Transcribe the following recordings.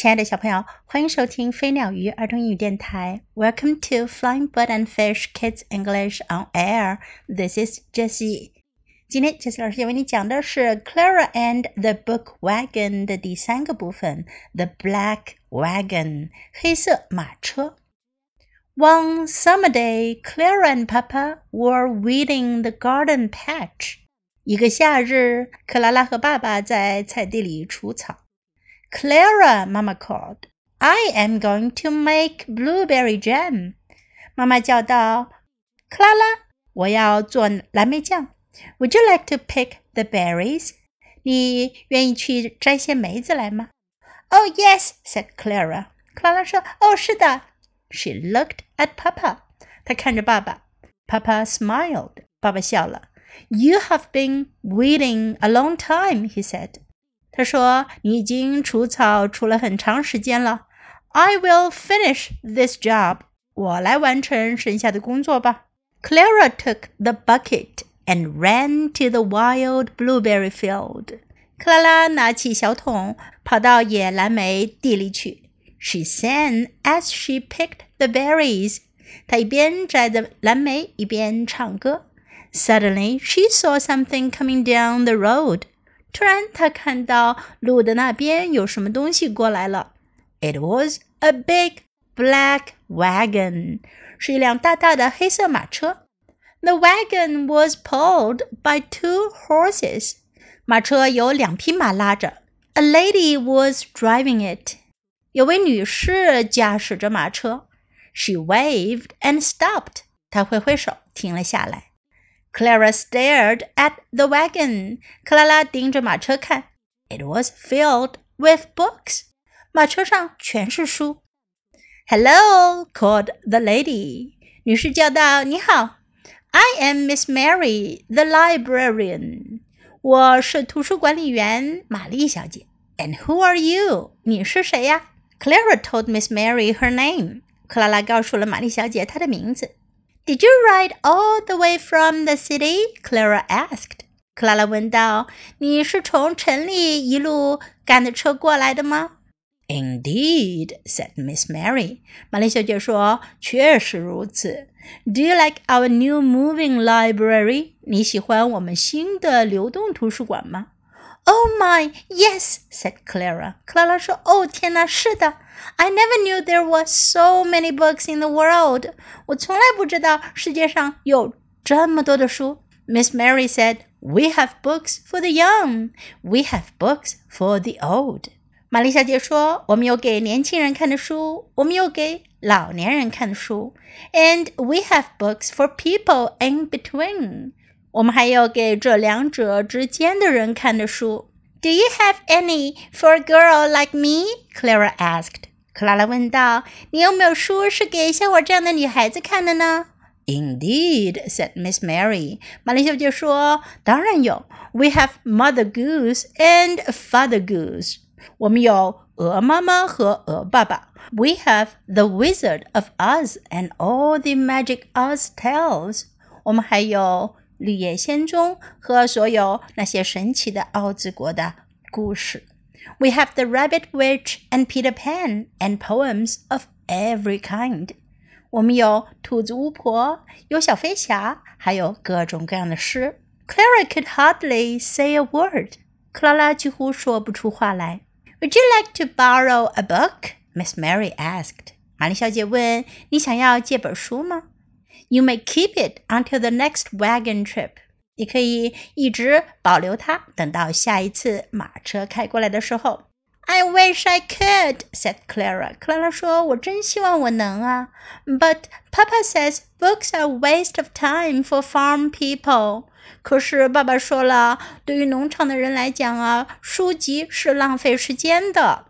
亲爱的小朋友，欢迎收听飞鸟鱼儿童英语电台。Welcome to Flying Bird and Fish Kids English on Air. This is Jessie. 今天 Jessie 老师要为你讲的是《Clara and the Book Wagon》的第三个部分，《The Black Wagon》黑色马车。One summer day, Clara and Papa were weeding the garden patch. 一个夏日，克拉拉和爸爸在菜地里除草。Clara, Mama called, I am going to make blueberry jam. 妈妈叫道：“克拉拉，我要做蓝莓酱。Would you like to pick the berries? 你愿意去摘些梅子来吗？”Oh yes, said Clara. 克拉拉说：“哦，是的。” She looked at Papa. 她看着爸爸。Papa smiled. 爸爸笑了。You have been weeding a long time, he said. 他说：“你已经除草除了很长时间了。I will finish this job。我来完成剩下的工作吧。” Clara took the bucket and ran to the wild blueberry field. 克拉拉拿起小桶，跑到野蓝莓地里去。She sang as she picked the berries. 她一边摘着蓝莓，一边唱歌。Suddenly, she saw something coming down the road. 突然，他看到路的那边有什么东西过来了。It was a big black wagon，是一辆大大的黑色马车。The wagon was pulled by two horses，马车有两匹马拉着。A lady was driving it，有位女士驾驶着马车。She waved and stopped，她挥挥手，停了下来。Clara stared at the wagon. 克拉拉盯着马车看。It was filled with books. 马车上全是书。Hello, called the lady. 女士叫道：“你好，I am Miss Mary, the librarian. 我是图书管理员玛丽小姐。And who are you? 你是谁呀？”Clara told Miss Mary her name. 克拉拉告诉了玛丽小姐她的名字。 did you ride all the way from the city? Clara asked. 克拉拉问道：“你是从城里一路赶的车过来的吗？” Indeed, said Miss Mary. 玛丽小姐说：“确实如此。Do you like our new moving library? 你喜欢我们新的流动图书馆吗？” Oh my, yes, said Clara. 克拉拉说：“哦，天哪，是的。I never knew there were so many books in the world. 我从来不知道世界上有这么多的书。” Miss Mary said, "We have books for the young. We have books for the old." 玛丽小姐说：“我们有给年轻人看的书，我们有给老年人看的书。And we have books for people in between." 我们还有给这两者之间的人看的书。Do you have any for a girl like me? Clara asked. 克拉拉问道：“你有没有书是给像我这样的女孩子看的呢？” Indeed, said Miss Mary. 玛丽小姐说：“当然有。We have Mother Goose and Father Goose. 我们有鹅妈妈和鹅爸爸。We have The Wizard of Oz and all the Magic Oz tales. 我们还有 绿野仙踪和所有那些神奇的奥兹国的故事。We have the Rabbit Witch and Peter Pan and poems of every kind。我们有兔子巫婆，有小飞侠，还有各种各样的诗。Clara could hardly say a word。克拉拉几乎说不出话来。Would you like to borrow a book? Miss Mary asked。玛丽小姐问：“你想要借本书吗？” ？” You may keep it until the next wagon trip. 你可以一直保留它，等到下一次马车开过来的时候。I wish I could," said Clara. 克拉拉说：“我真希望我能啊。” But Papa says books are a waste of time for farm people. 可是爸爸说了，对于农场的人来讲啊，书籍是浪费时间的。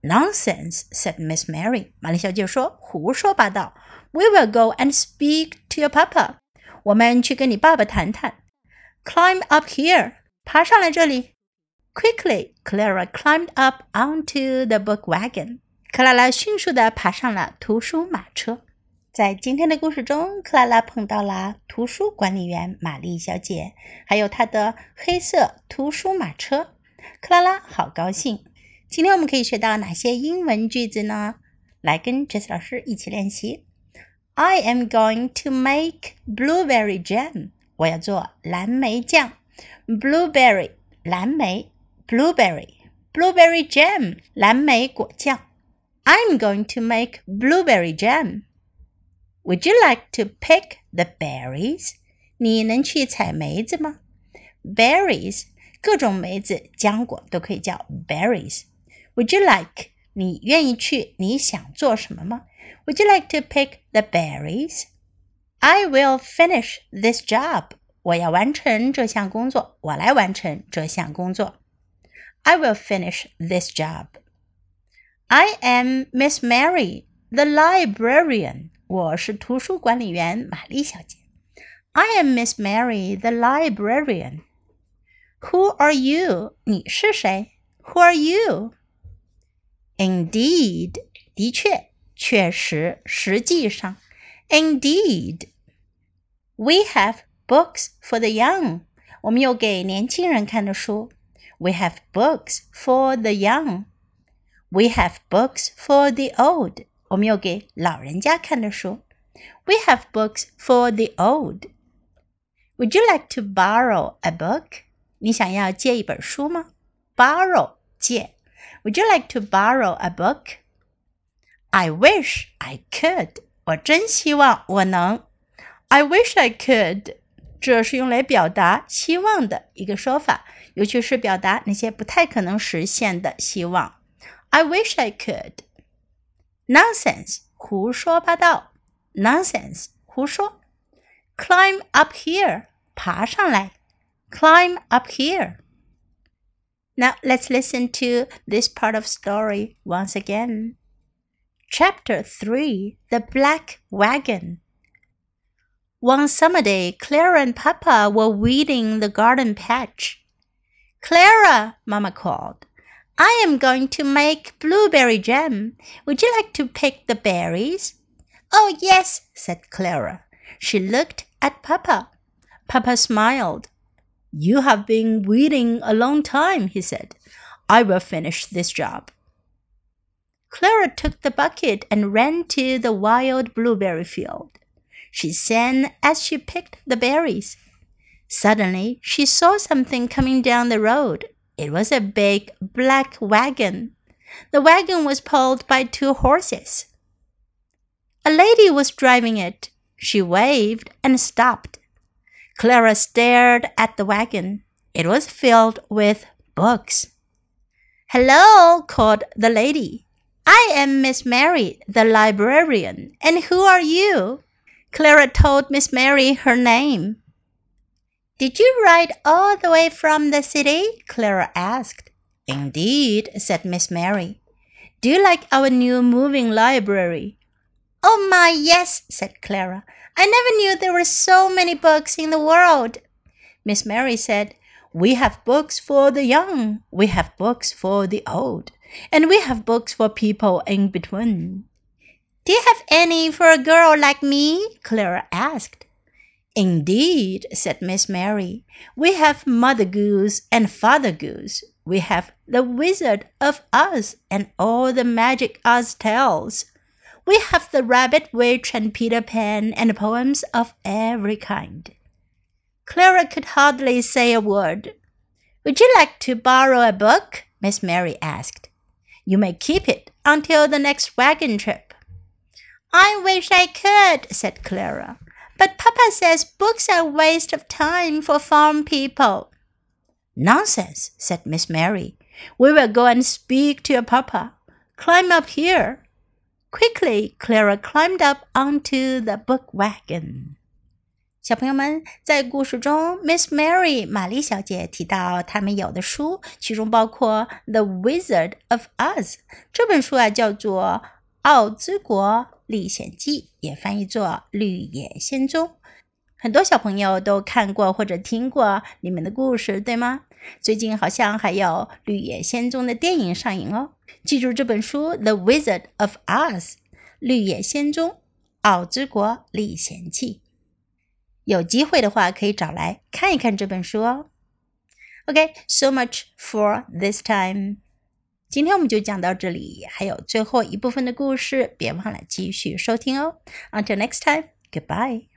Nonsense," said Miss Mary. 玛丽小姐说：“胡说八道。” We will go and speak to your papa. 我们去跟你爸爸谈谈。Climb up here. 爬上来这里。Quickly, Clara climbed up onto the book wagon. 克拉拉迅速地爬上了图书马车。在今天的故事中，克拉拉碰到了图书管理员玛丽小姐，还有她的黑色图书马车。克拉拉好高兴。今天我们可以学到哪些英文句子呢？来跟 Jess 老师一起练习。I am going to make blueberry jam。我要做蓝莓酱。Blueberry 蓝莓，blueberry blueberry jam 蓝莓果酱。I'm going to make blueberry jam. Would you like to pick the berries? 你能去采梅子吗？Berries 各种梅子、浆果都可以叫 berries。would you like？你愿意去？你想做什么吗 ？Would you like to pick the berries? I will finish this job. 我要完成这项工作。我来完成这项工作。I will finish this job. I am Miss Mary, the librarian. 我是图书管理员玛丽小姐。I am Miss Mary, the librarian. Who are you? 你是谁？Who are you? Indeed，的确， 确实，实际上，Indeed。We have books for the young。我们有给年轻人看的书。We have books for the young。We have books for the old。我们有给老人家看的书。We have books for the old。Would you like to borrow a book？你想要借一本书吗？Borrow，借。would you like to borrow a book? I wish I could. 我真希望我能。I wish I could. 这是用来表达希望的一个说法，尤其是表达那些不太可能实现的希望。I wish I could. Nonsense，胡说八道。Nonsense，胡说。Climb up here，爬上来。Climb up here。now let's listen to this part of story once again. Chapter 3 The Black Wagon One summer day, Clara and Papa were weeding the garden patch. Clara, Mama called, I am going to make blueberry jam. Would you like to pick the berries? Oh, yes, said Clara. She looked at Papa. Papa smiled. You have been weeding a long time, he said. I will finish this job. Clara took the bucket and ran to the wild blueberry field. She sang as she picked the berries. Suddenly, she saw something coming down the road. It was a big black wagon. The wagon was pulled by two horses. A lady was driving it. She waved and stopped. Clara stared at the wagon. It was filled with books. Hello, called the lady. I am Miss Mary, the librarian. And who are you? Clara told Miss Mary her name. Did you ride all the way from the city? Clara asked. Indeed, said Miss Mary. Do you like our new moving library? Oh my, yes, said Clara. I never knew there were so many books in the world. Miss Mary said, We have books for the young, we have books for the old, and we have books for people in between. Do you have any for a girl like me? Clara asked. Indeed, said Miss Mary. We have Mother Goose and Father Goose. We have the Wizard of Oz and all the Magic Oz tales. We have the Rabbit Witch and Peter Pan and poems of every kind. Clara could hardly say a word. Would you like to borrow a book? Miss Mary asked. You may keep it until the next wagon trip. I wish I could, said Clara. But Papa says books are a waste of time for farm people. Nonsense, said Miss Mary. We will go and speak to your papa. Climb up here. Quickly, Clara climbed up onto the book wagon. 小朋友们，在故事中，Miss Mary 玛丽小姐提到他们有的书，其中包括《The Wizard of Oz》这本书啊，叫做《奥兹国历险记》，也翻译作《绿野仙踪》。很多小朋友都看过或者听过里面的故事，对吗？最近好像还有《绿野仙踪》的电影上映哦。记住这本书《The Wizard of Oz》《绿野仙踪》《奥之国历险记》，有机会的话可以找来看一看这本书哦。OK，so much for this time。今天我们就讲到这里，还有最后一部分的故事，别忘了继续收听哦。Until next time, goodbye.